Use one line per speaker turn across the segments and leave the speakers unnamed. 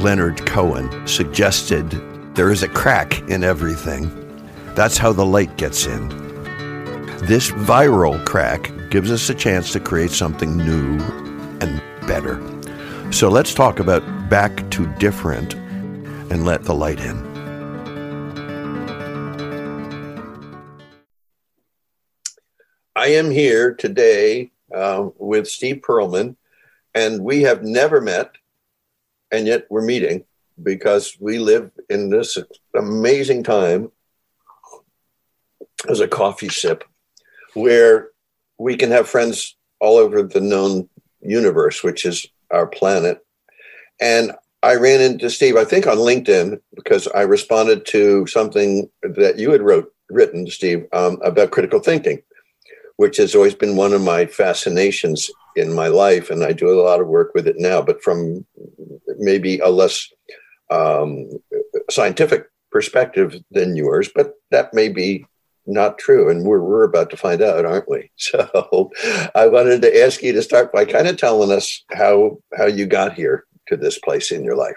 Leonard Cohen, suggested there is a crack in everything. That's how the light gets in. This viral crack gives us a chance to create something new and better. So let's talk about back to different and let the light in. I am here today uh, with Steve Pearlman, and we have never met, and yet we're meeting because we live in this amazing time as a coffee sip where we can have friends all over the known universe, which is our planet. And I ran into Steve, I think on LinkedIn, because I responded to something that you had wrote written, Steve, um, about critical thinking, which has always been one of my fascinations in my life, and I do a lot of work with it now, but from maybe a less um, scientific perspective than yours. But that may be not true. And we're, we're about to find out, aren't we? So I wanted to ask you to start by kind of telling us how, how you got here to this place in your life.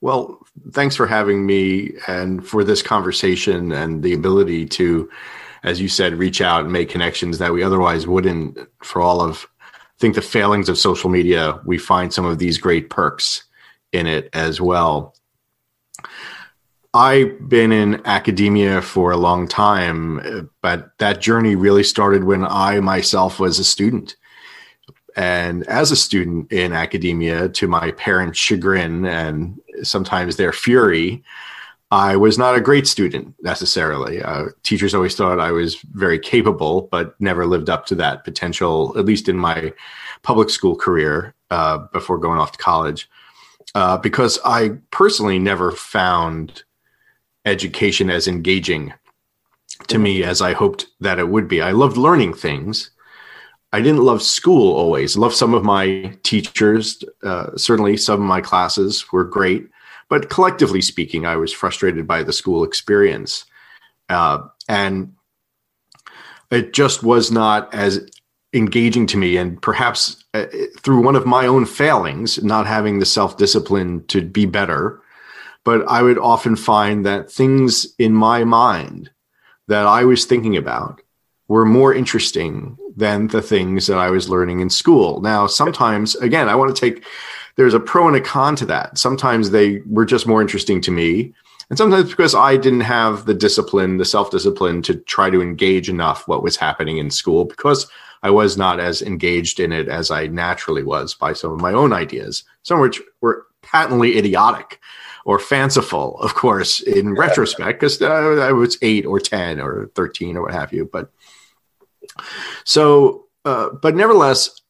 Well, thanks for having me and for this conversation and the ability to, as you said, reach out and make connections that we otherwise wouldn't for all of I think the failings of social media, we find some of these great perks in it as well. I've been in academia for a long time, but that journey really started when I myself was a student. And as a student in academia, to my parents' chagrin and sometimes their fury, I was not a great student necessarily. Uh, teachers always thought I was very capable, but never lived up to that potential, at least in my public school career uh, before going off to college, uh, because I personally never found education as engaging to me as I hoped that it would be. I loved learning things. I didn't love school always. Love some of my teachers. Uh, certainly, some of my classes were great, but collectively speaking, I was frustrated by the school experience, uh, and it just was not as engaging to me. And perhaps uh, through one of my own failings, not having the self discipline to be better, but I would often find that things in my mind that I was thinking about were more interesting than the things that I was learning in school. Now, sometimes, again, I want to take, there's a pro and a con to that. Sometimes they were just more interesting to me. And sometimes because I didn't have the discipline, the self discipline to try to engage enough what was happening in school because I was not as engaged in it as I naturally was by some of my own ideas, some of which were patently idiotic or fanciful, of course, in retrospect, because uh, I was eight or 10 or 13 or what have you. But so, uh, but nevertheless,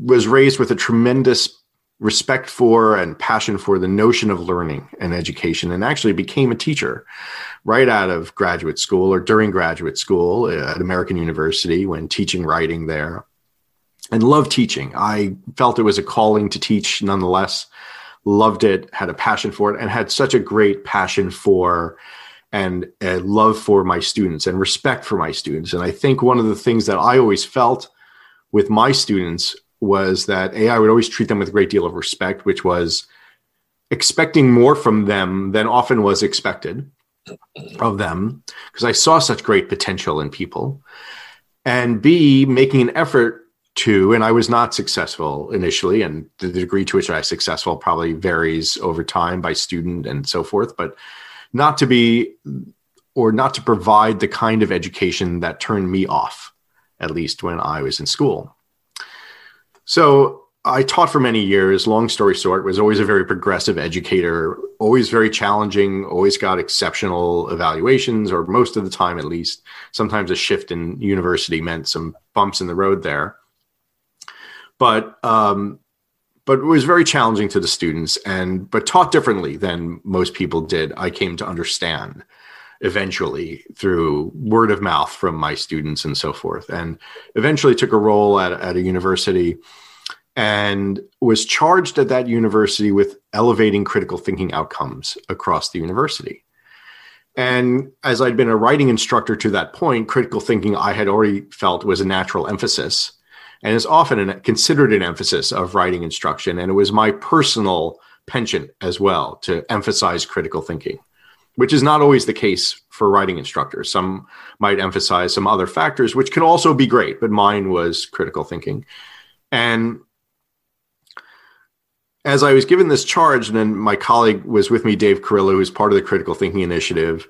was raised with a tremendous respect for and passion for the notion of learning and education, and actually became a teacher right out of graduate school or during graduate school at American University when teaching writing there. And loved teaching. I felt it was a calling to teach nonetheless loved it, had a passion for it, and had such a great passion for and a love for my students and respect for my students. And I think one of the things that I always felt with my students was that A, I would always treat them with a great deal of respect, which was expecting more from them than often was expected of them, because I saw such great potential in people. And B, making an effort to, and I was not successful initially, and the degree to which I was successful probably varies over time by student and so forth, but not to be or not to provide the kind of education that turned me off, at least when I was in school. So I taught for many years. Long story short, was always a very progressive educator, always very challenging, always got exceptional evaluations, or most of the time at least. Sometimes a shift in university meant some bumps in the road there but um, but it was very challenging to the students and but taught differently than most people did i came to understand eventually through word of mouth from my students and so forth and eventually took a role at, at a university and was charged at that university with elevating critical thinking outcomes across the university and as i'd been a writing instructor to that point critical thinking i had already felt was a natural emphasis and is often an, considered an emphasis of writing instruction. And it was my personal penchant as well to emphasize critical thinking, which is not always the case for writing instructors. Some might emphasize some other factors, which can also be great, but mine was critical thinking. And as I was given this charge, and then my colleague was with me, Dave Carillo, who's part of the Critical Thinking Initiative,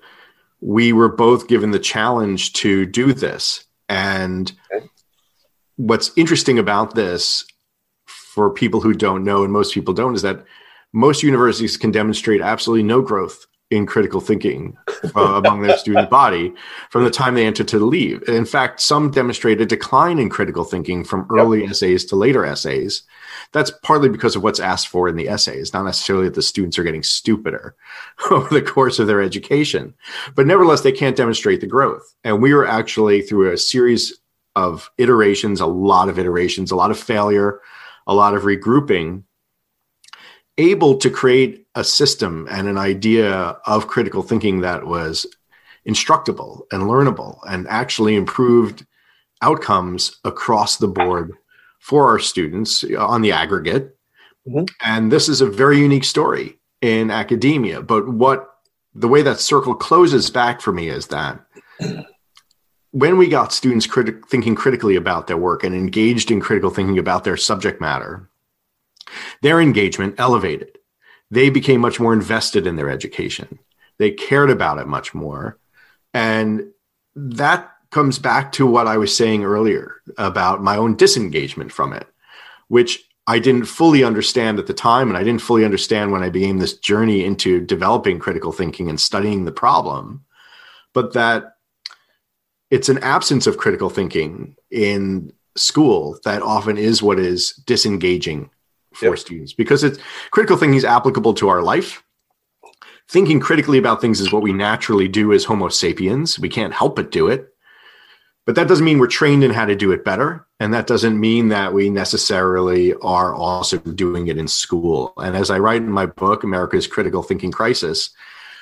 we were both given the challenge to do this. And okay. what's interesting about this for people who don't know, and most people don't, is that most universities can demonstrate absolutely no growth in critical thinking uh, among their student body from the time they enter to leave. In fact, some demonstrate a decline in critical thinking from early yep. essays to later essays. That's partly because of what's asked for in the essays, not necessarily that the students are getting stupider over the course of their education. But nevertheless, they can't demonstrate the growth. And we were actually through a series of iterations, a lot of iterations, a lot of failure, a lot of regrouping able to create a system and an idea of critical thinking that was instructable and learnable and actually improved outcomes across the board for our students on the aggregate. Mm-hmm. And this is a very unique story in academia. But what the way that circle closes back for me is that when we got students criti- thinking critically about their work and engaged in critical thinking about their subject matter, their engagement elevated. They became much more invested in their education. They cared about it much more. And that comes back to what I was saying earlier about my own disengagement from it, which I didn't fully understand at the time. And I didn't fully understand when I began this journey into developing critical thinking and studying the problem. But that it's an absence of critical thinking in school that often is what is disengaging for yep. students because it's critical thinking is applicable to our life. Thinking critically about things is what we naturally do as Homo sapiens. We can't help but do it. But that doesn't mean we're trained in how to do it better. And that doesn't mean that we necessarily are also doing it in school. And as I write in my book, America's Critical Thinking Crisis,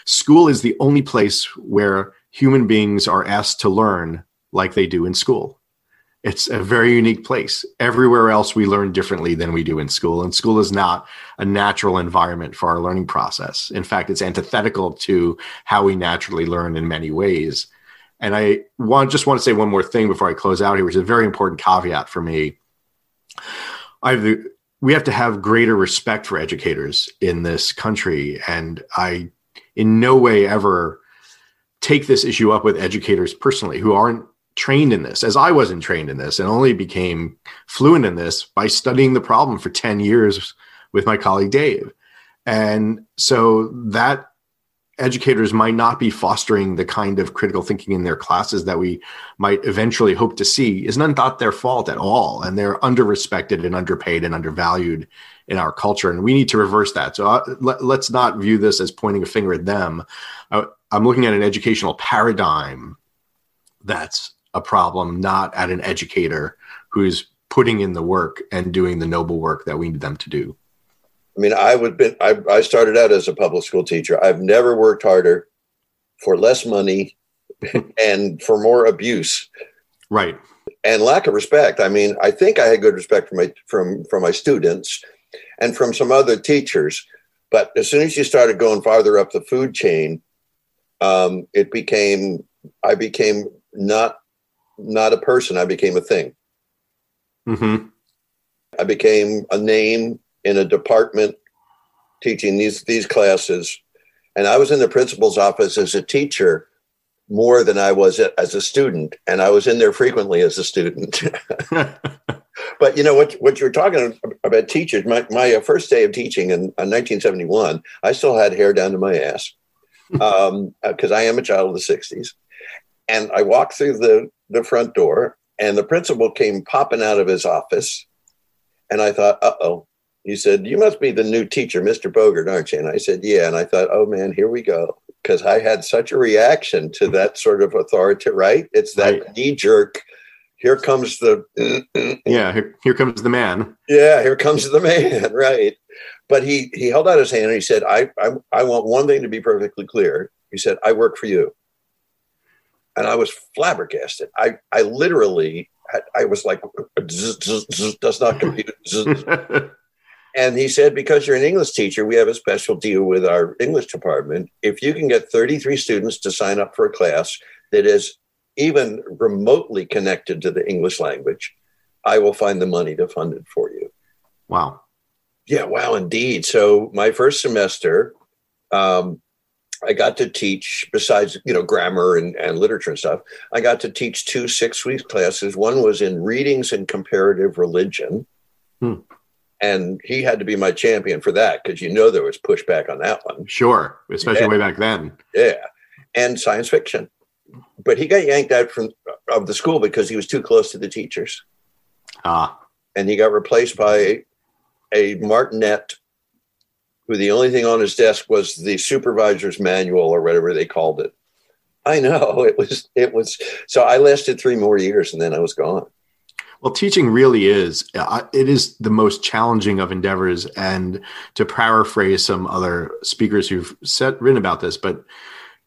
school is the only place where human beings are asked to learn like they do in school it's a very unique place. Everywhere else, we learn differently than we do in school, and school is not a natural environment for our learning process. In fact, it's antithetical to how we naturally learn in many ways. And I want just want to say one more thing before I close out here, which is a very important caveat for me. I have we have to have greater respect for educators in this country, and I in no way ever take this issue up with educators personally who aren't trained in this as I wasn't trained in this and only became fluent in this by studying the problem for 10 years with my colleague Dave. And so that educators might not be fostering the kind of critical thinking in their classes that we might eventually hope to see is not their fault at all. And they're underrespected and underpaid and undervalued in our culture. And we need to reverse that. So uh, let, us not view this as pointing a finger at them. Uh, I'm looking at an educational paradigm that's a problem, not at an educator who's putting in the work and doing the noble work that we need them to do.
I mean, I would been I, I started out as a public school teacher. I've never worked harder for less money and for more abuse.
Right.
And lack of respect. I mean, I think I had good respect from my from from my students and from some other teachers. But as soon as you started going farther up the food chain, um, it became I became not not a person. I became a thing.
Mm-hmm.
I became a name in a department teaching these these classes, and I was in the principal's office as a teacher more than I was as a student, and I was in there frequently as a student. but you know what? What you're talking about teachers. My my first day of teaching in, in 1971, I still had hair down to my ass because um, I am a child of the 60s. And I walked through the, the front door, and the principal came popping out of his office. And I thought, uh oh. He said, You must be the new teacher, Mr. Bogart, aren't you? And I said, Yeah. And I thought, Oh man, here we go. Because I had such a reaction to that sort of authority, right? It's that right. knee jerk. Here comes the.
yeah, here, here comes the man.
Yeah, here comes the man, right? But he he held out his hand and he said, I, I, I want one thing to be perfectly clear. He said, I work for you and I was flabbergasted. I I literally had, I was like does not compute. And he said, because you're an English teacher, we have a special deal with our English department. If you can get 33 students to sign up for a class that is even remotely connected to the English language, I will find the money to fund it for you.
Wow.
Yeah, wow, indeed. So my first semester, um, I got to teach, besides you know grammar and, and literature and stuff, I got to teach two six week classes. One was in readings and comparative religion, hmm. and he had to be my champion for that because you know there was pushback on that one.
Sure, especially yeah. way back then.
Yeah, and science fiction, but he got yanked out from of the school because he was too close to the teachers.
Ah,
and he got replaced by a martinet who the only thing on his desk was the supervisor's manual or whatever they called it. I know it was it was so I lasted three more years and then I was gone.
Well, teaching really is it is the most challenging of endeavors, and to paraphrase some other speakers who've written about this, but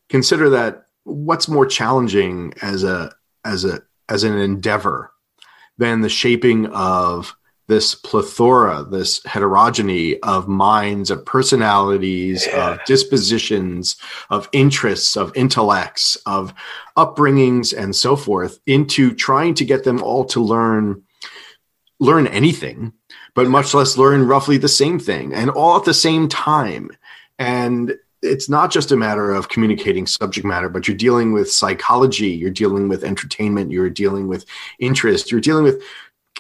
consider that what's more challenging as a as a as an endeavor than the shaping of this plethora, this heterogeneity of minds, of personalities, yeah. of dispositions, of interests, of intellects, of upbringings, and so forth, into trying to get them all to learn learn anything, but much less learn roughly the same thing, and all at the same time. And it's not just a matter of communicating subject matter, but you're dealing with psychology, you're dealing with entertainment, you're dealing with interest, you're dealing with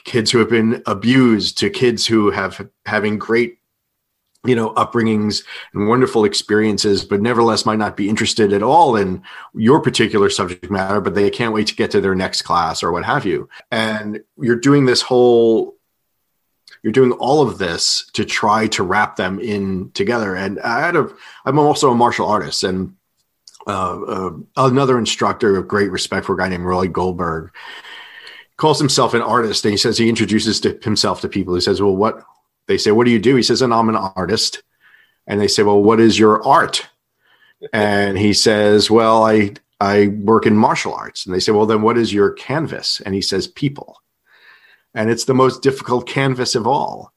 kids who have been abused to kids who have having great you know upbringings and wonderful experiences but nevertheless might not be interested at all in your particular subject matter but they can't wait to get to their next class or what have you. And you're doing this whole you're doing all of this to try to wrap them in together. And i had a i'm also a martial artist and uh, uh, another instructor of great respect for a guy named roy goldberg calls himself an artist and he says he introduces to himself to people. He says, Well, what they say, what do you do? He says, and I'm an artist. And they say, Well, what is your art? And he says, Well, I I work in martial arts. And they say, Well, then what is your canvas? And he says, People. And it's the most difficult canvas of all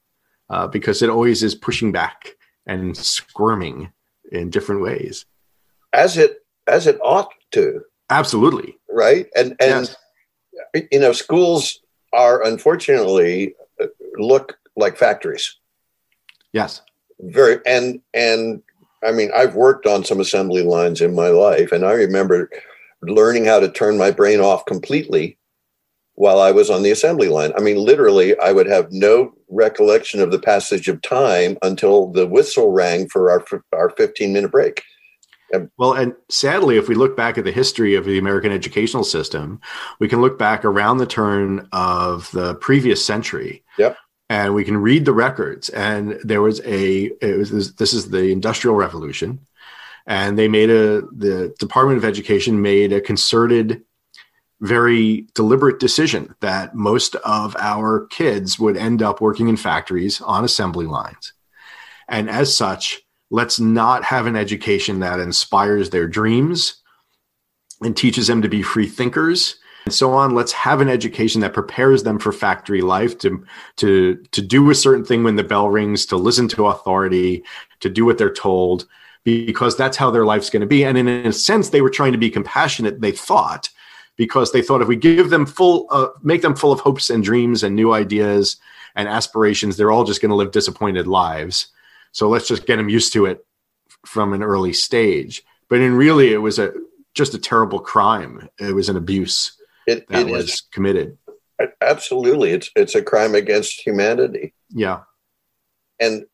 uh, because it always is pushing back and squirming in different ways.
As it as it ought to.
Absolutely.
Right. And and yes you know, schools are unfortunately uh, look like factories.
Yes.
Very and and I mean, I've worked on some assembly lines in my life, and I remember learning how to turn my brain off completely while I was on the assembly line. I mean, literally, I would have no recollection of the passage of time until the whistle rang for our our 15 minute break.
Well, and sadly, if we look back at the history of the American educational system, we can look back around the turn of the previous century.
Yep.
And we can read the records. And there was a, it was, this is the Industrial Revolution. And they made a, the Department of Education made a concerted, very deliberate decision that most of our kids would end up working in factories on assembly lines. And as such, let's not have an education that inspires their dreams and teaches them to be free thinkers and so on. Let's have an education that prepares them for factory life to to to do a certain thing when the bell rings to listen to authority to do what they're told because that's how their life's going to be. And in a sense they were trying to be compassionate they thought because they thought if we give them full uh, make them full of hopes and dreams and new ideas and aspirations they're all just going to live disappointed lives so let's just get them used to it from an early stage. But in really, it was a just a terrible crime. It was an abuse it, that it was is. committed.
Absolutely, it's it's a crime against humanity.
Yeah,
and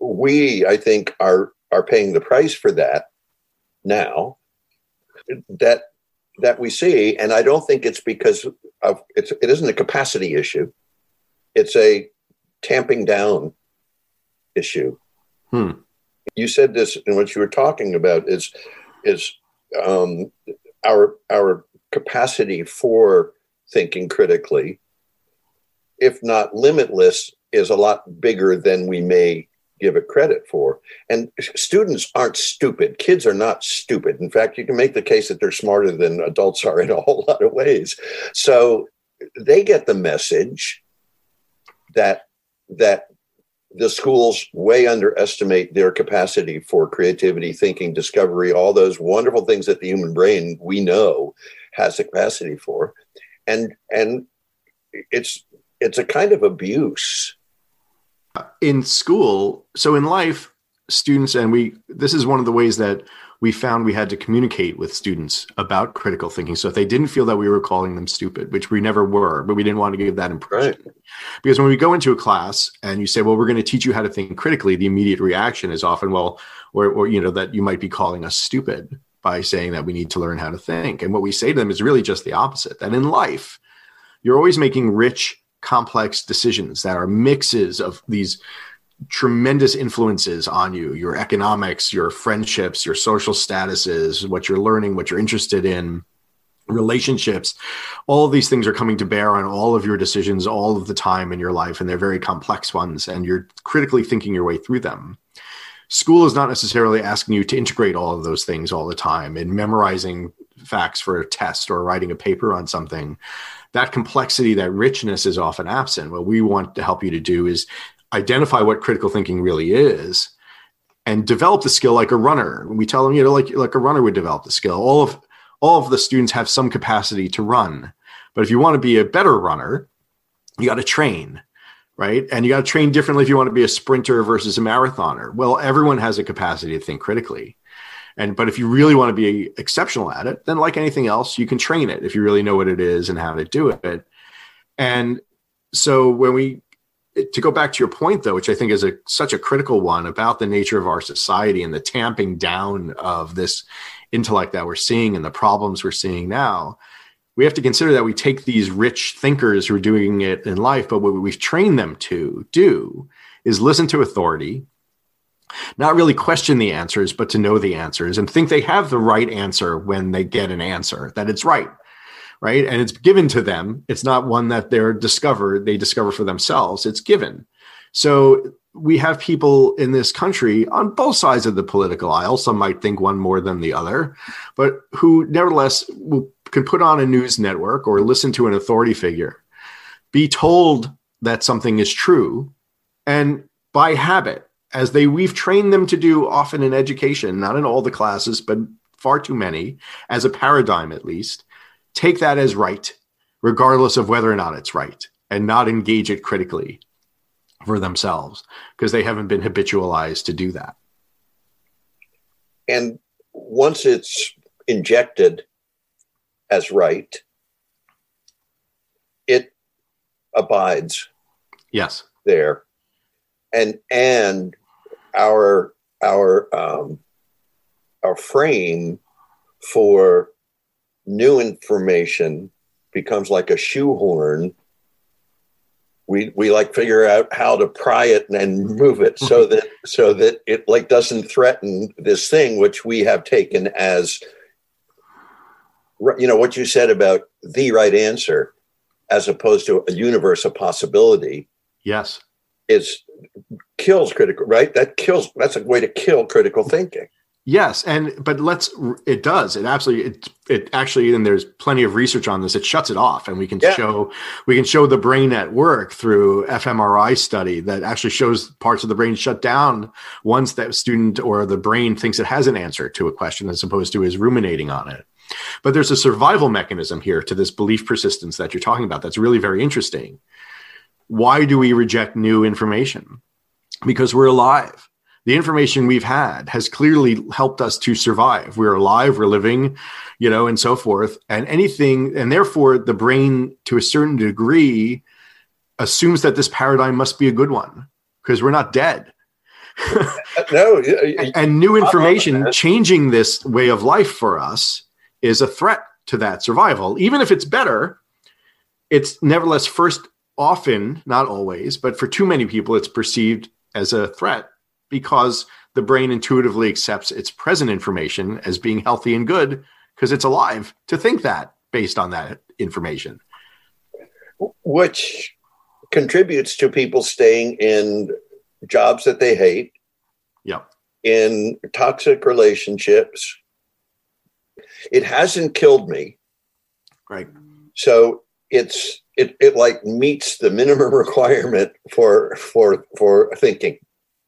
we, I think, are are paying the price for that now. That that we see, and I don't think it's because of it's it isn't a capacity issue. It's a tamping down issue.
Hmm.
You said this, and what you were talking about is is um, our our capacity for thinking critically, if not limitless, is a lot bigger than we may give it credit for. And students aren't stupid. Kids are not stupid. In fact, you can make the case that they're smarter than adults are in a whole lot of ways. So they get the message that that the schools way underestimate their capacity for creativity, thinking, discovery, all those wonderful things that the human brain we know has the capacity for. And and it's it's a kind of abuse.
In school, so in life, students and we this is one of the ways that we found we had to communicate with students about critical thinking. So if they didn't feel that we were calling them stupid, which we never were, but we didn't want to give that impression. Right. Because when we go into a class and you say, well, we're going to teach you how to think critically, the immediate reaction is often, well, or, or you know, that you might be calling us stupid by saying that we need to learn how to think. And what we say to them is really just the opposite. That in life, you're always making rich, complex decisions that are mixes of these tremendous influences on you your economics your friendships your social statuses what you're learning what you're interested in relationships. All of these things are coming to bear on all of your decisions all of the time in your life and they're very complex ones and you're critically thinking your way through them. School is not necessarily asking you to integrate all of those things all the time. And memorizing facts for a test or writing a paper on something that complexity that richness is often absent. What we want to help you to do is identify what critical thinking really is and develop the skill like a runner. We tell them, you know, like like a runner would develop the skill. All of all of the students have some capacity to run. But if you want to be a better runner, you got to train, right? And you got to train differently if you want to be a sprinter versus a marathoner. Well, everyone has a capacity to think critically. And but if you really want to be exceptional at it, then like anything else, you can train it if you really know what it is and how to do it. And so when we to go back to your point though which i think is a such a critical one about the nature of our society and the tamping down of this intellect that we're seeing and the problems we're seeing now we have to consider that we take these rich thinkers who are doing it in life but what we've trained them to do is listen to authority not really question the answers but to know the answers and think they have the right answer when they get an answer that it's right right? And it's given to them. It's not one that they're discovered, they discover for themselves. It's given. So we have people in this country on both sides of the political aisle. Some might think one more than the other, but who nevertheless can put on a news network or listen to an authority figure, be told that something is true, and by habit, as they we've trained them to do often in education, not in all the classes, but far too many, as a paradigm at least, take that as right, regardless of whether or not it's right, and not engage it critically for themselves because they haven't been habitualized to do that.
And once it's injected as right, it abides.
Yes.
There. And and our our um our frame for new information becomes like a shoehorn we we like figure out how to pry it and move it so that so that it like doesn't threaten this thing which we have taken as you know what you said about the right answer as opposed to a universe of possibility.
Yes.
Is kills critical right? That kills that's a way to kill critical thinking
Yes, and but let's it does it absolutely it it actually and there's plenty of research on this. It shuts it off, and we can yeah. show we can show the brain at work through fMRI study that actually shows parts of the brain shut down once that student or the brain thinks it has an answer to a question as opposed to is ruminating on it. But there's a survival mechanism here to this belief persistence that you're talking about. That's really very interesting. Why do we reject new information? Because we're alive the information we've had has clearly helped us to survive. We're alive, we're living, you know, and so forth. And anything, and therefore the brain to a certain degree assumes that this paradigm must be a good one because we're not dead. no, and new information changing this way of life for us is a threat to that survival. Even if it's better, it's nevertheless first often, not always, but for too many people, it's perceived as a threat because the brain intuitively accepts its present information as being healthy and good because it's alive to think that based on that information.
Which contributes to people staying in jobs that they hate.
Yep.
In toxic relationships. It hasn't killed me.
Right.
So it's it it like meets the minimum requirement for for for thinking.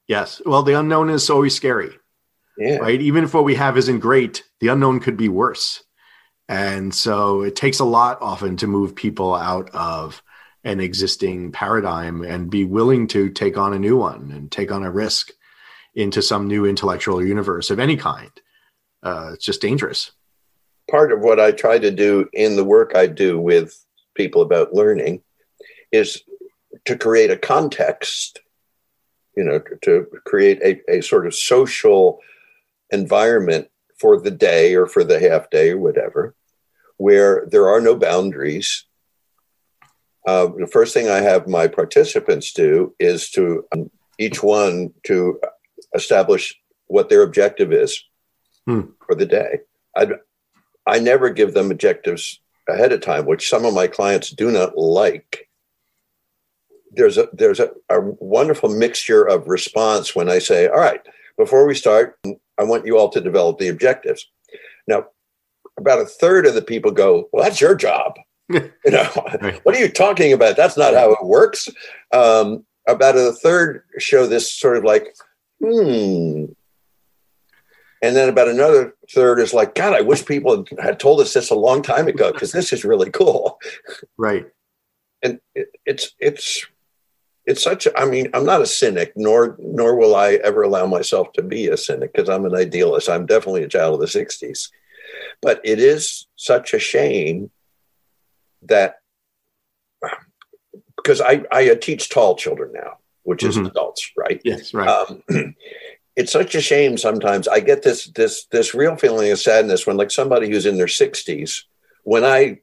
Yes. Well, the unknown is always scary.
Yeah.
Right. Even if what we have isn't great, the unknown could be worse. And so it takes a lot often to move people out of an existing paradigm and be willing to take on a new one and take on a risk into some new intellectual universe of any kind. Uh, it's just dangerous.
Part of what I try to do in the work I do with people about learning is to create a context, you know, to create a, a sort of social environment for the day or for the half day or whatever, where there are no boundaries. Uh, the first thing I have my participants do is to um, each one to establish what their objective is hmm. for the day. I I never give them objectives ahead of time, which some of my clients do not like. There's a there's a, a wonderful mixture of response when I say, "All right, before we start, I want you all to develop the objectives." Now, about a third of the people go, "Well, that's your job." you know, what are you talking about? That's not how it works. Um, about a third show this sort of like, hmm. And then about another third is like, God, I wish people had told us this a long time ago because this is really cool.
Right.
And it, it's it's it's such a, I mean, I'm not a cynic, nor nor will I ever allow myself to be a cynic because I'm an idealist. I'm definitely a child of the 60s. But it is such a shame that because I, I teach tall children now, which is mm-hmm. adults, right?
Yes, right. Um,
it's such a shame sometimes. I get this this this real feeling of sadness when like somebody who's in their 60s, when I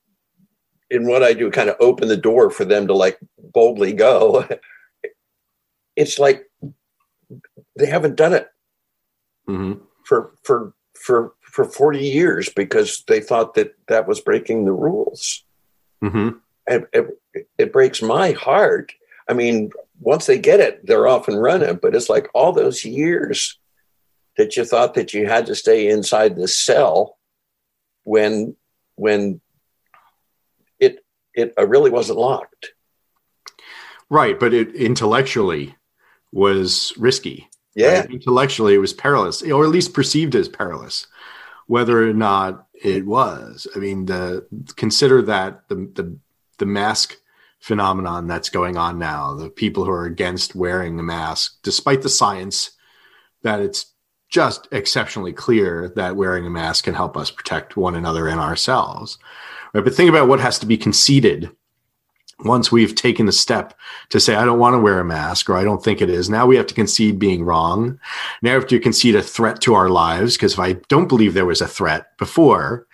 in what I do kind of open the door for them to like boldly go, it's like they haven't done it mm-hmm. for for for for 40 years because they thought that that was breaking the rules. Mm-hmm. And it, it breaks my heart. I mean, once they get it, they're off and running. But it's like all those years that you thought that you had to stay inside the cell when when it it really wasn't locked.
Right, but it intellectually was risky.
Yeah,
right? intellectually it was perilous, or at least perceived as perilous. Whether or not it was, I mean, the consider that the the the mask phenomenon that's going on now. The people who are against wearing the mask, despite the science that it's just exceptionally clear that wearing a mask can help us protect one another and ourselves. Right? But think about what has to be conceded once we've taken the step to say, I don't want to wear a mask or I don't think it is. Now we have to concede being wrong. Now we have to concede a threat to our lives because if I don't believe there was a threat before,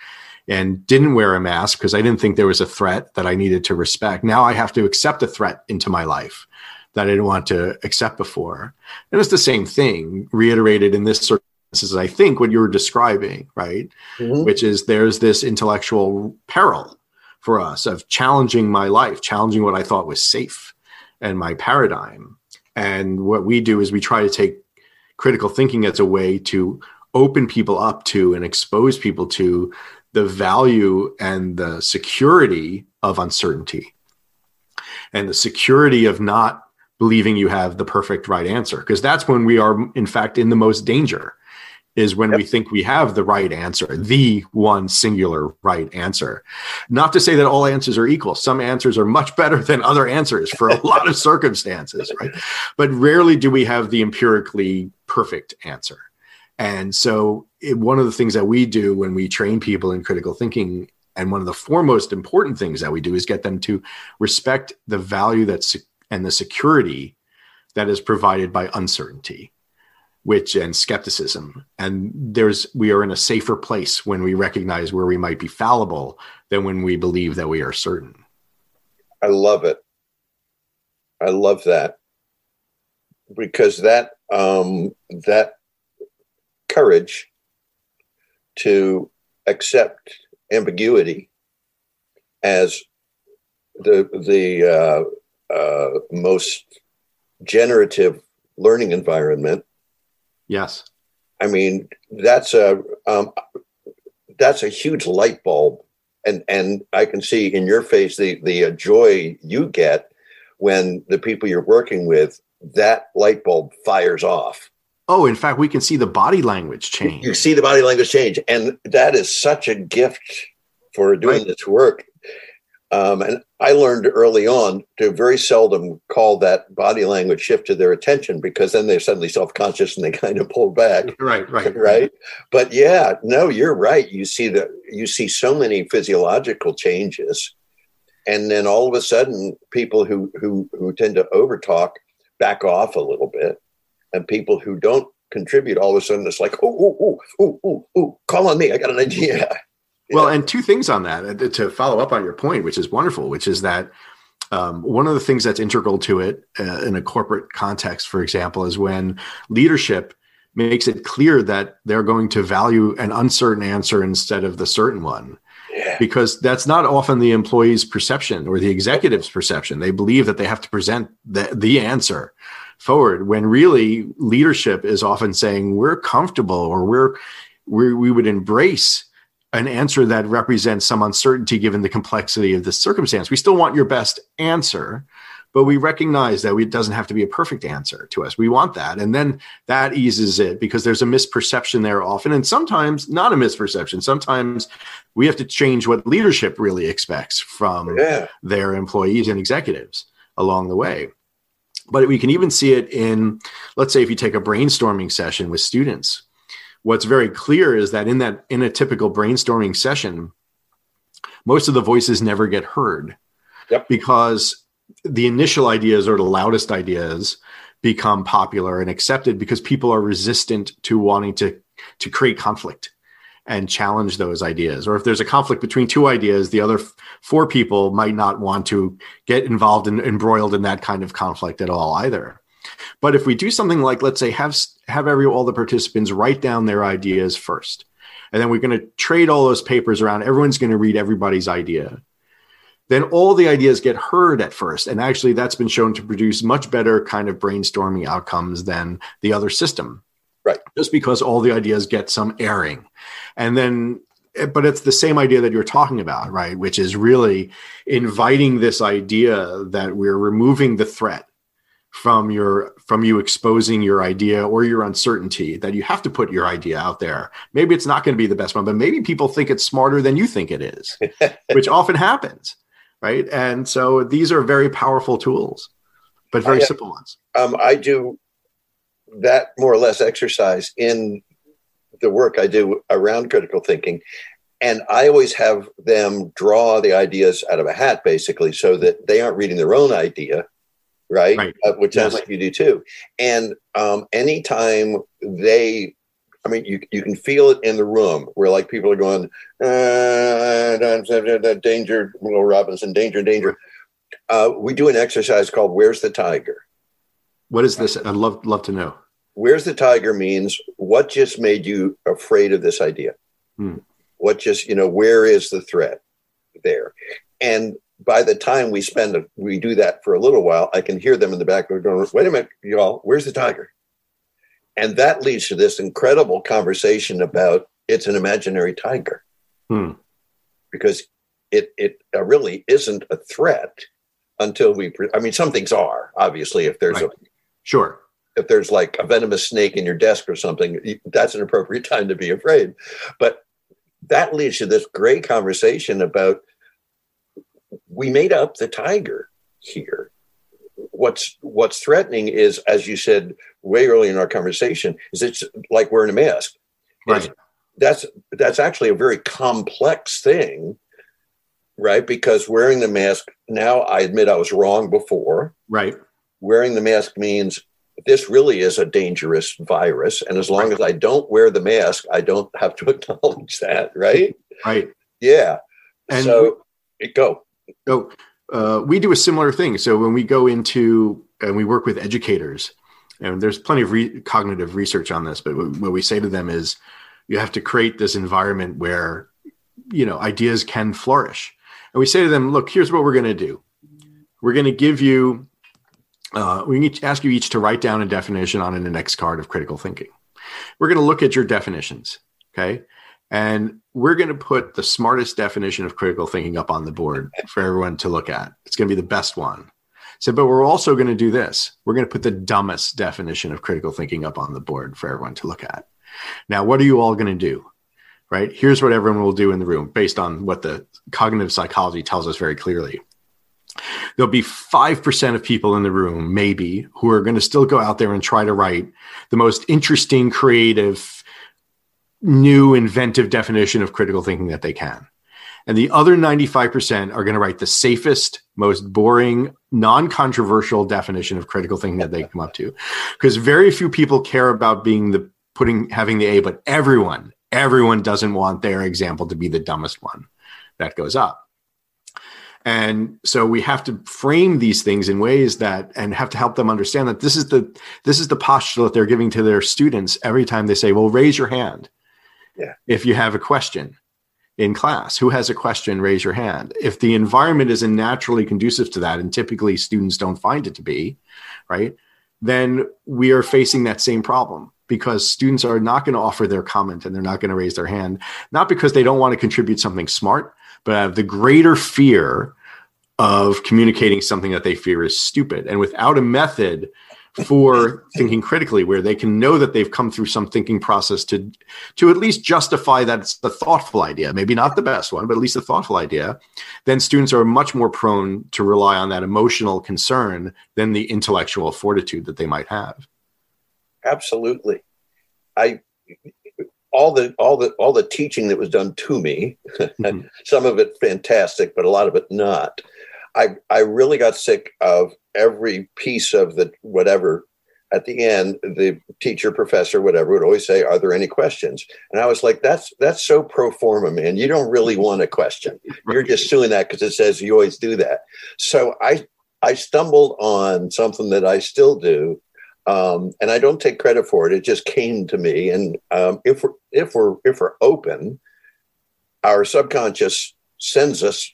and didn't wear a mask because I didn't think there was a threat that I needed to respect. Now I have to accept a threat into my life that I didn't want to accept before. And it's the same thing reiterated in this circumstances, I think what you were describing, right? Mm-hmm. Which is there's this intellectual peril for us of challenging my life, challenging what I thought was safe and my paradigm. And what we do is we try to take critical thinking as a way to open people up to and expose people to the value and the security of uncertainty and the security of not believing you have the perfect right answer because that's when we are in fact in the most danger is when yep. we think we have the right answer the one singular right answer. Not to say that all answers are equal. Some answers are much better than other answers for a lot of circumstances right? But rarely do we have the empirically perfect answer. And so, it, one of the things that we do when we train people in critical thinking, and one of the foremost important things that we do is get them to respect the value that's and the security that is provided by uncertainty which and skepticism. And there's we are in a safer place when we recognize where we might be fallible than when we believe that we are certain.
I love it. I love that. Because that um that courage to accept ambiguity as the the uh, uh, most generative learning environment.
Yes,
I mean that's a um, that's a huge light bulb and and I can see in your face the the uh, joy you get when the people you're working with that light bulb fires off.
Oh, in fact, we can see the body language change.
You see the body language change, and that is such a gift for doing right. this work. Um, and I learned early on to very seldom call that body language shift to their attention because then they're suddenly self conscious and they kind of pull back.
Right, right,
right. But yeah, no, you're right. You see that you see so many physiological changes, and then all of a sudden, people who who who tend to overtalk back off a little bit, and people who don't contribute, all of a sudden, it's like, oh, oh, oh, oh, oh, oh, call on me. I got an idea.
Well, and two things on that uh, to follow up on your point, which is wonderful, which is that um, one of the things that's integral to it uh, in a corporate context, for example, is when leadership makes it clear that they're going to value an uncertain answer instead of the certain one. Yeah. Because that's not often the employee's perception or the executive's perception. They believe that they have to present the, the answer forward when really leadership is often saying we're comfortable or we're, we're we would embrace an answer that represents some uncertainty given the complexity of the circumstance. We still want your best answer, but we recognize that it doesn't have to be a perfect answer to us. We want that. And then that eases it because there's a misperception there often. And sometimes not a misperception. Sometimes we have to change what leadership really expects from yeah. their employees and executives along the way. But we can even see it in, let's say, if you take a brainstorming session with students what's very clear is that in that in a typical brainstorming session most of the voices never get heard.
Yep.
because the initial ideas or the loudest ideas become popular and accepted because people are resistant to wanting to to create conflict and challenge those ideas. Or if there's a conflict between two ideas the other f- four people might not want to get involved and embroiled in that kind of conflict at all either but if we do something like, let's say, have have every all the participants write down their ideas first, and then we're going to trade all those papers around. Everyone's going to read everybody's idea. Then all the ideas get heard at first, and actually, that's been shown to produce much better kind of brainstorming outcomes than the other system.
Right.
Just because all the ideas get some airing, and then but it's the same idea that you're talking about, right? Which is really inviting this idea that we're removing the threat from your from you exposing your idea or your uncertainty that you have to put your idea out there. Maybe it's not going to be the best one but maybe people think it's smarter than you think it is which often happens right? And so these are very powerful tools but very I, simple ones.
um, i do that more or less exercise in the work i do around critical thinking and i always have them draw the ideas out of a hat basically so that they aren't reading their own idea right? right. Uh, which sounds like you do too. And um, anytime they, I mean, you, you can feel it in the room where like people are going, uh, danger, Will Robinson, danger, danger. Uh, we do an exercise called "Where's the Tiger."
What is this? I'd love love to know.
"Where's the Tiger" means what just made you afraid of this idea. Hmm. What just you know? Where is the threat there? And by the time we spend a, we do that for a little while, I can hear them in the back going, "Wait a minute, y'all, where's the tiger?" And that leads to this incredible conversation about it's an imaginary tiger,
hmm.
because it it really isn't a threat until we. I mean, some things are obviously if there's right. a
sure
if there's like a venomous snake in your desk or something, that's an appropriate time to be afraid. But that leads to this great conversation about we made up the tiger here. What's what's threatening is, as you said way early in our conversation, is it's like wearing a mask.
Right. It's,
that's that's actually a very complex thing, right? Because wearing the mask now, I admit I was wrong before.
Right.
Wearing the mask means this really is a dangerous virus, and as long right. as I don't wear the mask, I don't have to acknowledge that. Right.
Right.
Yeah. And so, go.
So uh, we do a similar thing. So when we go into and we work with educators, and there's plenty of re- cognitive research on this, but what we say to them is you have to create this environment where you know ideas can flourish. And we say to them, look, here's what we're going to do. We're going to give you, uh, we need to ask you each to write down a definition on an index card of critical thinking. We're going to look at your definitions, okay? And we're going to put the smartest definition of critical thinking up on the board for everyone to look at. It's going to be the best one. So, but we're also going to do this. We're going to put the dumbest definition of critical thinking up on the board for everyone to look at. Now, what are you all going to do? Right? Here's what everyone will do in the room based on what the cognitive psychology tells us very clearly. There'll be 5% of people in the room, maybe, who are going to still go out there and try to write the most interesting, creative, new, inventive definition of critical thinking that they can. And the other 95% are going to write the safest, most boring, non controversial definition of critical thinking that they come up to. Because very few people care about being the putting, having the A, but everyone, everyone doesn't want their example to be the dumbest one that goes up. And so we have to frame these things in ways that and have to help them understand that this is the this is the postulate they're giving to their students every time they say, "Well, raise your hand." If you have a question in class, who has a question, raise your hand. If the environment isn't naturally conducive to that and typically students don't find it to be, right? Then we are facing that same problem because students are not going to offer their comment and they're not going to raise their hand, not because they don't want to contribute something smart, but have the greater fear of communicating something that they fear is stupid. And without a method for thinking critically, where they can know that they've come through some thinking process to to at least justify that it's a thoughtful idea, maybe not the best one, but at least a thoughtful idea, then students are much more prone to rely on that emotional concern than the intellectual fortitude that they might have.
Absolutely. I all the all the all the teaching that was done to me, mm-hmm. some of it fantastic, but a lot of it not. I I really got sick of every piece of the whatever. At the end, the teacher, professor, whatever, would always say, "Are there any questions?" And I was like, "That's that's so pro forma, man. You don't really want a question. You're just doing that because it says you always do that." So I I stumbled on something that I still do, um, and I don't take credit for it. It just came to me. And um, if we're if we're if we're open, our subconscious sends us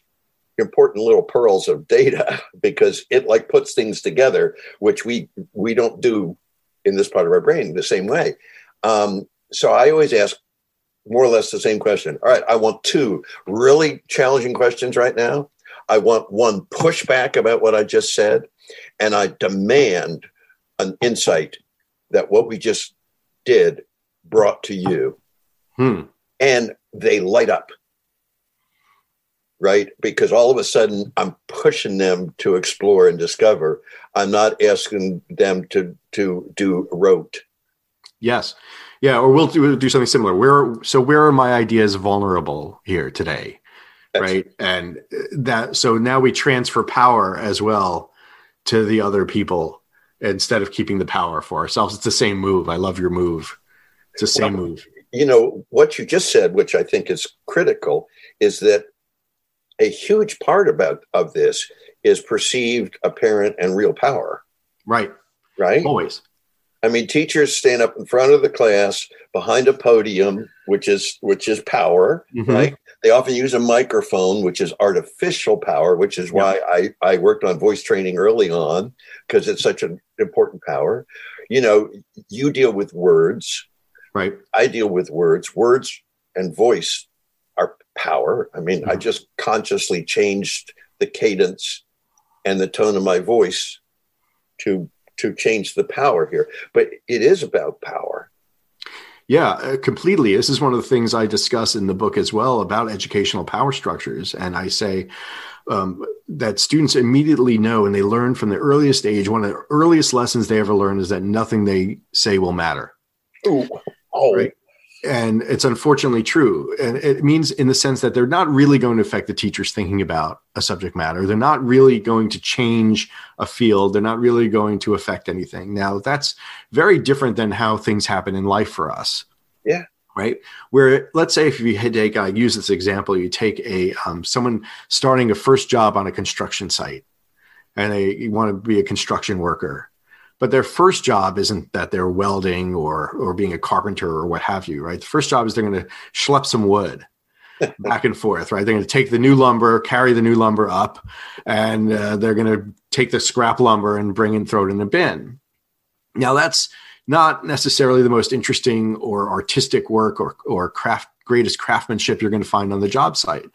important little pearls of data because it like puts things together, which we we don't do in this part of our brain the same way. Um, so I always ask more or less the same question. All right, I want two really challenging questions right now. I want one pushback about what I just said, and I demand an insight that what we just did brought to you. Hmm. And they light up, right? Because all of a sudden I'm pushing them to explore and discover. I'm not asking them to to do rote.
Yes. Yeah, or we'll do, we'll do something similar. Where so where are my ideas vulnerable here today? Right? And that so now we transfer power as well to the other people instead of keeping the power for ourselves. It's the same move. I love your move. It's the same well, move.
You know, what you just said, which I think is critical, is that a huge part about of this is perceived apparent and real power.
Right.
Right.
Always.
I mean, teachers stand up in front of the class behind a podium, which is which is power, mm-hmm. right? They often use a microphone, which is artificial power, which is why I, I worked on voice training early on because it's such an important power. You know, you deal with words,
right?
I deal with words. Words and voice power. I mean. I just consciously changed the cadence and the tone of my voice to to change the power here. But it is about power.
Yeah, uh, completely. This is one of the things I discuss in the book as well about educational power structures. And I say um, that students immediately know and they learn from the earliest age. One of the earliest lessons they ever learn is that nothing they say will matter.
Ooh. Oh,
right? And it's unfortunately true. And it means in the sense that they're not really going to affect the teachers thinking about a subject matter. They're not really going to change a field. They're not really going to affect anything. Now that's very different than how things happen in life for us.
Yeah.
Right? Where let's say if you take i use this example you take a um, someone starting a first job on a construction site and they want to be a construction worker but their first job isn't that they're welding or or being a carpenter or what have you right the first job is they're going to schlep some wood back and forth right they're going to take the new lumber carry the new lumber up and uh, they're going to take the scrap lumber and bring and throw it in a bin now that's not necessarily the most interesting or artistic work or, or craft greatest craftsmanship you're going to find on the job site.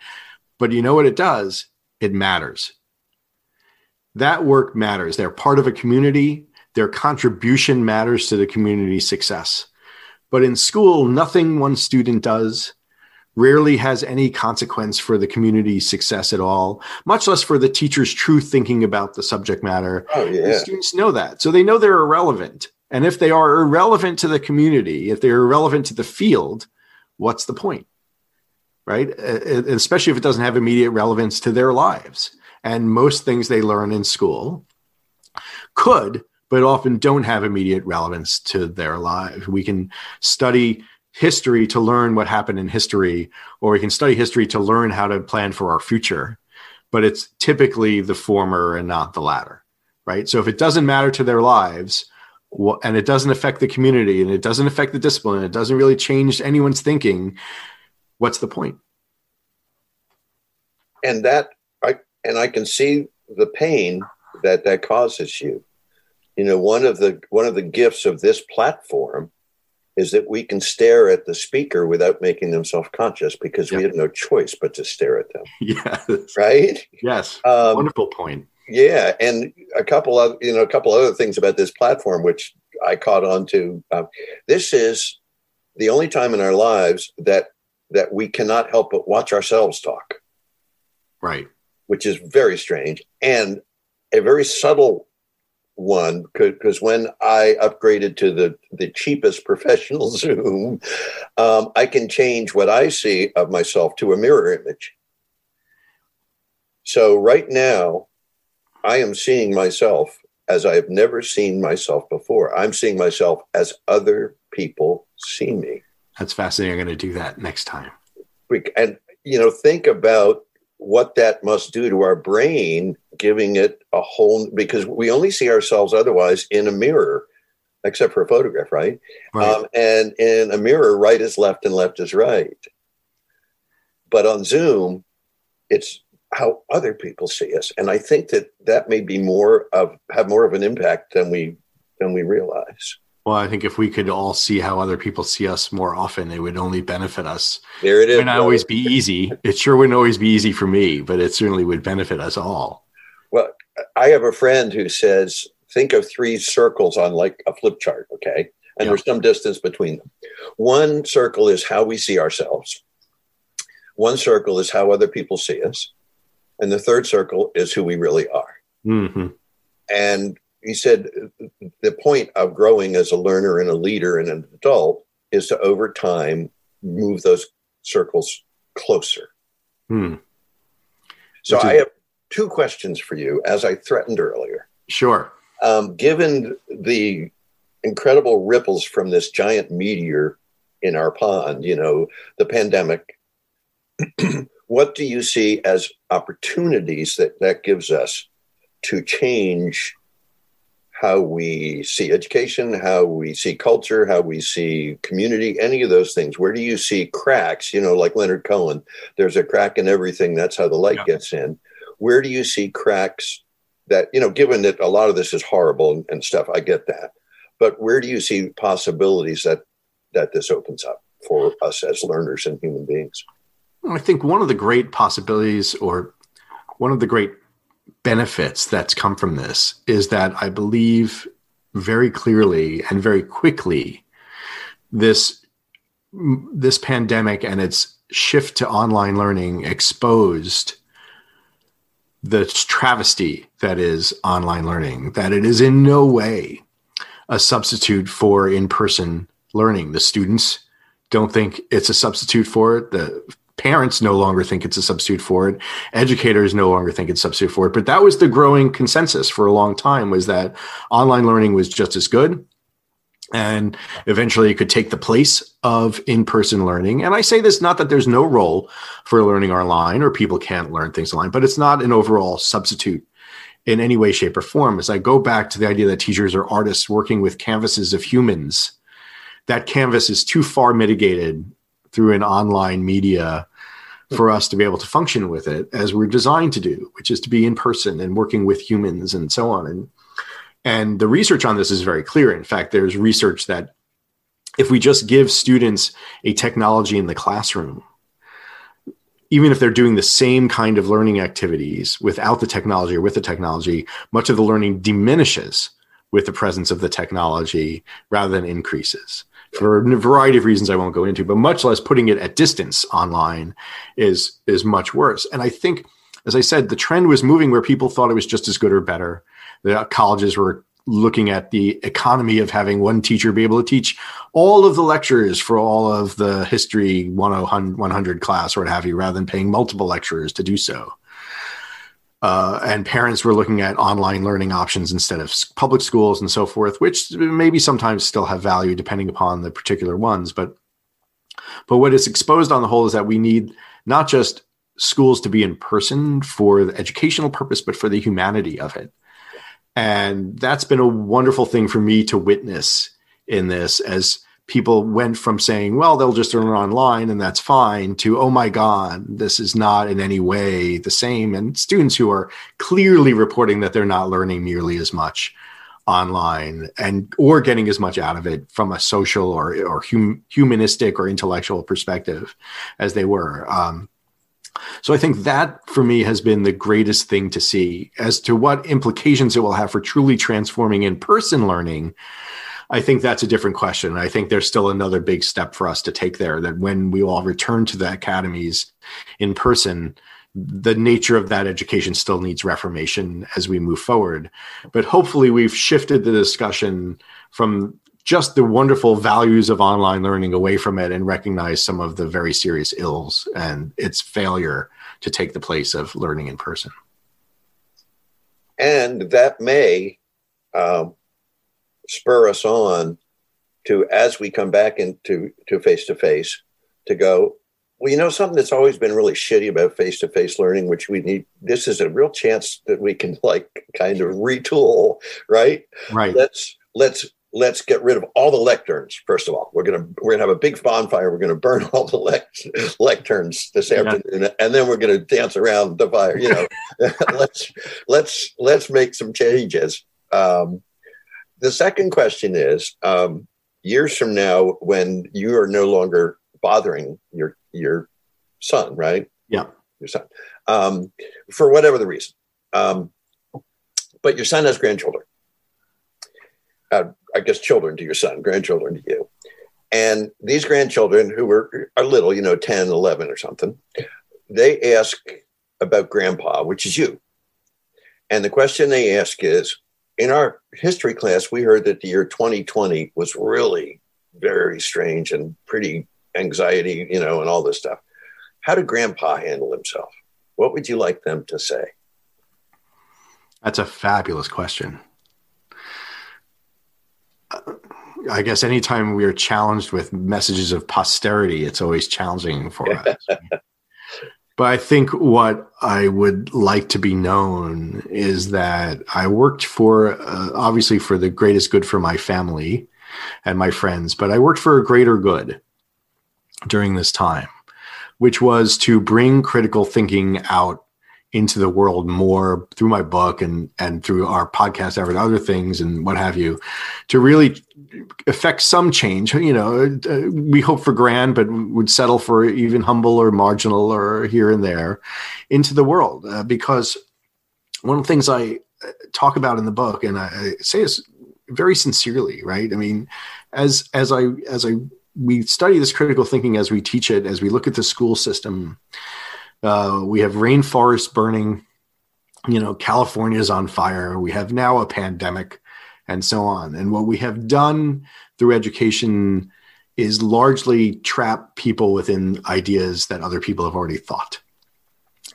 But you know what it does? It matters. That work matters. They're part of a community. Their contribution matters to the community's success. But in school, nothing one student does rarely has any consequence for the community's success at all, much less for the teacher's true thinking about the subject matter.
Oh, yeah.
The students know that. So they know they're irrelevant. And if they are irrelevant to the community, if they're irrelevant to the field, what's the point? Right? Uh, uh, especially if it doesn't have immediate relevance to their lives. And most things they learn in school could, but often don't have immediate relevance to their lives. We can study history to learn what happened in history, or we can study history to learn how to plan for our future. But it's typically the former and not the latter, right? So if it doesn't matter to their lives, and it doesn't affect the community, and it doesn't affect the discipline, it doesn't really change anyone's thinking, what's the point?
And that, I and I can see the pain that that causes you. You know, one of the one of the gifts of this platform is that we can stare at the speaker without making them self-conscious because yep. we have no choice but to stare at them.
Yes.
Right?
Yes. Um, Wonderful point.
Yeah, and a couple of you know a couple other things about this platform which I caught on to. Um, this is the only time in our lives that that we cannot help but watch ourselves talk.
Right.
Which is very strange and a very subtle one because when I upgraded to the the cheapest professional Zoom, um, I can change what I see of myself to a mirror image. So right now, I am seeing myself as I have never seen myself before. I'm seeing myself as other people see me.
That's fascinating. I'm going to do that next time.
And you know, think about what that must do to our brain, giving it a whole because we only see ourselves otherwise in a mirror, except for a photograph, right? right. Um, and in a mirror, right is left and left is right. But on Zoom, it's how other people see us, and I think that that may be more of have more of an impact than we than we realize.
Well, I think if we could all see how other people see us more often, it would only benefit us.
There it is.
It would not always be easy. It sure wouldn't always be easy for me, but it certainly would benefit us all.
Well, I have a friend who says, think of three circles on like a flip chart, okay? And there's some distance between them. One circle is how we see ourselves. One circle is how other people see us. And the third circle is who we really are.
Mm-hmm.
And he said the point of growing as a learner and a leader and an adult is to over time move those circles closer.
Hmm.
So is- I have two questions for you, as I threatened earlier.
Sure.
Um, given the incredible ripples from this giant meteor in our pond, you know, the pandemic, what do you see as opportunities that that gives us to change how we see education, how we see culture, how we see community, any of those things. Where do you see cracks? You know, like Leonard Cohen, there's a crack in everything. That's how the light yeah. gets in. Where do you see cracks that, you know, given that a lot of this is horrible and, and stuff, I get that. But where do you see possibilities that that this opens up for us as learners and human beings?
I think one of the great possibilities or one of the great benefits that's come from this is that I believe very clearly and very quickly this this pandemic and its shift to online learning exposed the travesty that is online learning that it is in no way a substitute for in-person learning. The students don't think it's a substitute for it. The parents no longer think it's a substitute for it. Educators no longer think it's a substitute for it. But that was the growing consensus for a long time was that online learning was just as good and eventually it could take the place of in-person learning and i say this not that there's no role for learning online or people can't learn things online but it's not an overall substitute in any way shape or form as i go back to the idea that teachers are artists working with canvases of humans that canvas is too far mitigated through an online media for us to be able to function with it as we're designed to do, which is to be in person and working with humans and so on. And and the research on this is very clear. In fact, there's research that if we just give students a technology in the classroom, even if they're doing the same kind of learning activities without the technology or with the technology, much of the learning diminishes with the presence of the technology rather than increases for a variety of reasons I won't go into, but much less putting it at distance online is is much worse. And I think, as I said, the trend was moving where people thought it was just as good or better. The colleges were looking at the economy of having one teacher be able to teach all of the lectures for all of the history 100 class or what have you, rather than paying multiple lecturers to do so. Uh, and parents were looking at online learning options instead of public schools and so forth, which maybe sometimes still have value depending upon the particular ones. But but what is exposed on the whole is that we need not just schools to be in person for the educational purpose, but for the humanity of it. And that's been a wonderful thing for me to witness in this as people went from saying, well, they'll just learn online and that's fine to, oh my God, this is not in any way the same. And students who are clearly reporting that they're not learning nearly as much online and or getting as much out of it from a social or, or hum, humanistic or intellectual perspective as they were. Um, so I think that for me has been the greatest thing to see as to what implications it will have for truly transforming in person learning. I think that's a different question. I think there's still another big step for us to take there that when we all return to the academies in person, the nature of that education still needs reformation as we move forward. But hopefully, we've shifted the discussion from just the wonderful values of online learning away from it and recognize some of the very serious ills and its failure to take the place of learning in person.
And that may um, spur us on to as we come back into to face to face to go well you know something that's always been really shitty about face to face learning which we need this is a real chance that we can like kind of retool right
right
let's let's let's get rid of all the lecterns first of all we're gonna we're gonna have a big bonfire we're gonna burn all the lect- lecterns this afternoon yeah. and then we're gonna dance around the fire you know let's let's let's make some changes um, the second question is um, years from now, when you are no longer bothering your your son, right?
Yeah,
your son, um, for whatever the reason. Um, but your son has grandchildren. Uh, I guess children to your son, grandchildren to you. And these grandchildren who were are little, you know, 10, 11 or something, they ask about grandpa, which is you. And the question they ask is, in our history class, we heard that the year 2020 was really very strange and pretty anxiety, you know, and all this stuff. How did Grandpa handle himself? What would you like them to say?
That's a fabulous question. I guess anytime we are challenged with messages of posterity, it's always challenging for us. But I think what I would like to be known is that I worked for, uh, obviously, for the greatest good for my family and my friends, but I worked for a greater good during this time, which was to bring critical thinking out into the world more through my book and and through our podcast and other things and what have you to really affect some change you know uh, we hope for grand but would settle for even humble or marginal or here and there into the world. Uh, because one of the things i uh, talk about in the book and i, I say this very sincerely right? I mean as as i as i we study this critical thinking as we teach it as we look at the school system uh, we have rainforests burning. You know, California is on fire. We have now a pandemic, and so on. And what we have done through education is largely trap people within ideas that other people have already thought.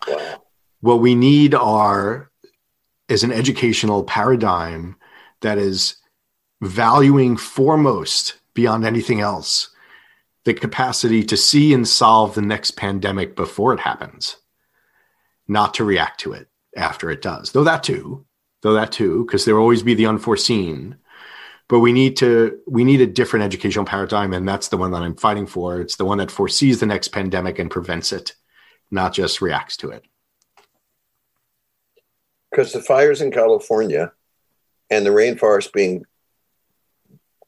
Wow. What we need are is an educational paradigm that is valuing foremost beyond anything else the capacity to see and solve the next pandemic before it happens, not to react to it after it does. Though that too, though that too, because there will always be the unforeseen. But we need to we need a different educational paradigm, and that's the one that I'm fighting for. It's the one that foresees the next pandemic and prevents it, not just reacts to it.
Because the fires in California and the rainforest being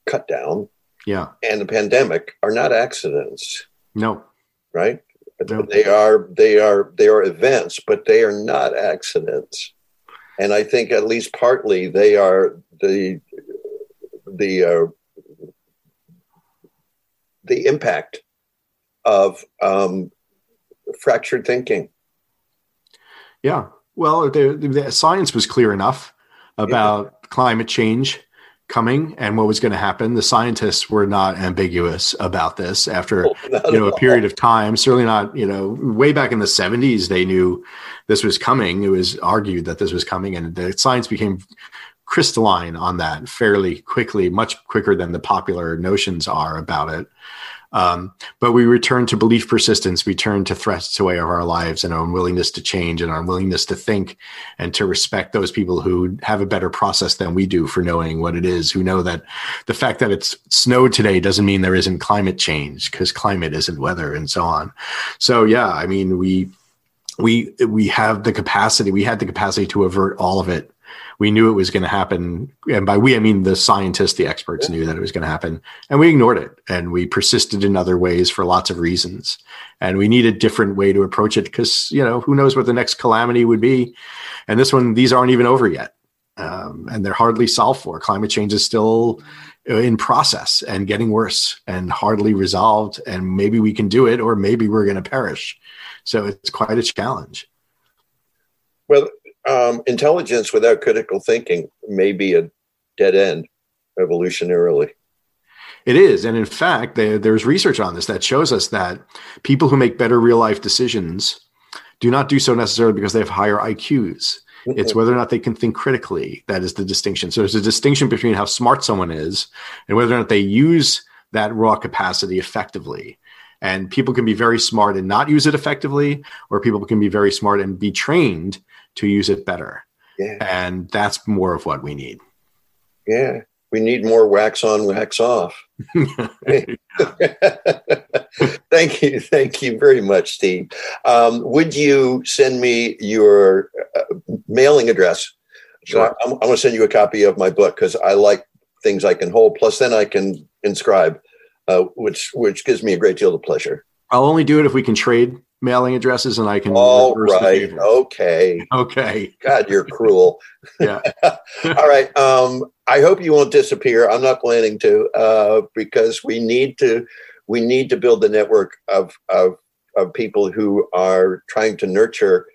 cut down
Yeah.
and the pandemic are not accidents,
No.
right?
No.
They are they are they are events, but they are not accidents. And I think at least partly they are the the uh, the impact of um, fractured thinking.
Yeah. Well, the, the science was clear enough about climate change coming and what was going to happen. The scientists were not ambiguous about this after
Not
you know a period of time. Certainly not you know way back in the seventies they knew this was coming. It was argued that this was coming, and the science became crystalline on that fairly quickly, much quicker than the popular notions are about it. Um, but we return to belief persistence. We turn to threats to way of our lives and our unwillingness to change and our unwillingness to think and to respect those people who have a better process than we do for knowing what it is, who know that the fact that it's snowed today doesn't mean there isn't climate change because climate isn't weather and so on. So yeah, I mean, we, we, we have the capacity, we had the capacity to avert all of it we knew it was going to happen. And by we i mean the scientists the experts knew that it was going to happen. And we ignored it and we persisted in other ways for lots of reasons. And we need a different way to approach it because you know who knows what the next calamity would be. And this one these aren't even over yet um, and they're hardly solved for. Climate change is still in process and getting worse and hardly resolved and maybe we can do it or maybe we're going to perish. So it's quite a challenge.
Well, um, intelligence without critical thinking may be a dead end evolutionarily.
It is. And in fact, there, there's research on this that shows us that people who make better real life decisions do not do so necessarily because they have higher IQs. It's whether or not they can think critically. That is the distinction. So there's a distinction between how smart someone is and whether or not they use that raw capacity effectively. And people can be very smart and not use it effectively, or people can be very smart and be trained to use it better.
Yeah.
And that's more of what we need.
Yeah. We need more wax on, wax off. thank you. Thank you very much, Steve. Um, would you send me your uh, mailing address?
Sure.
So I'm, I'm going to send you a copy of my book because I like things I can hold. Plus, then I can inscribe, uh, which which gives me a great deal of pleasure.
I'll only do it if we can trade mailing addresses and I can.
All right. Okay.
Okay.
God, you're cruel.
Yeah.
All right. Um, I hope you won't disappear. I'm not planning to, uh, because we need to we need to build the network of of of people who are trying to nurture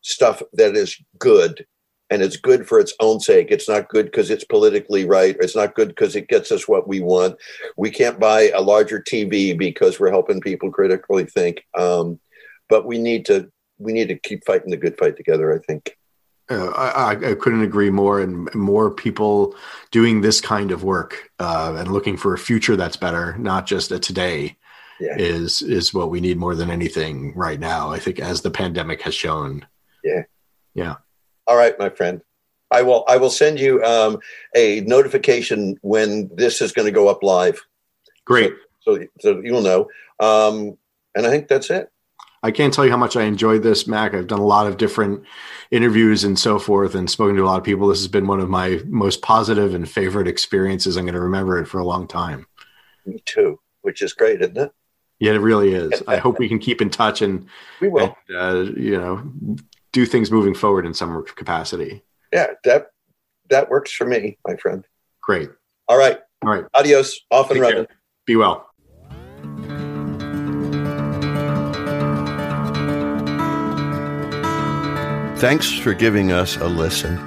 stuff that is good and it's good for its own sake. It's not good because it's politically right. It's not good because it gets us what we want. We can't buy a larger TV because we're helping people critically think. Um, but we need to we need to keep fighting the good fight together. I think.
Uh, I, I couldn't agree more. And more people doing this kind of work uh, and looking for a future that's better, not just a today,
Yeah.
is is what we need more than anything right now. I think, as the pandemic has shown. Yeah. Yeah.
All right, my friend. I will. I will send you um, a notification when this is going to go up live,
Great.
so so you'll know. Um, and I think that's it.
I can't tell you how much I enjoyed this, Mac. I've done a lot of different interviews and so forth, and spoken to a lot of people. This has been one of my most positive and favorite experiences. I'm going to remember it for a long time.
Me too, which is great, isn't it?
Yeah, it really is. I hope we can keep in touch and,
We will.
and uh, you know, do things moving forward in some capacity.
Yeah, that that works for me, my friend.
Great.
All right.
All right.
Adios. Off and running.
care. Be well.
Thanks for giving us a listen.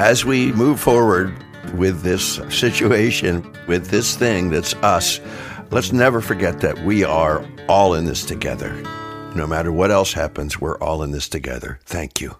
As we move forward with this situation, with this thing that's us, let's never forget that we are all in this together. No matter what else happens, we're all in this together. Thank you.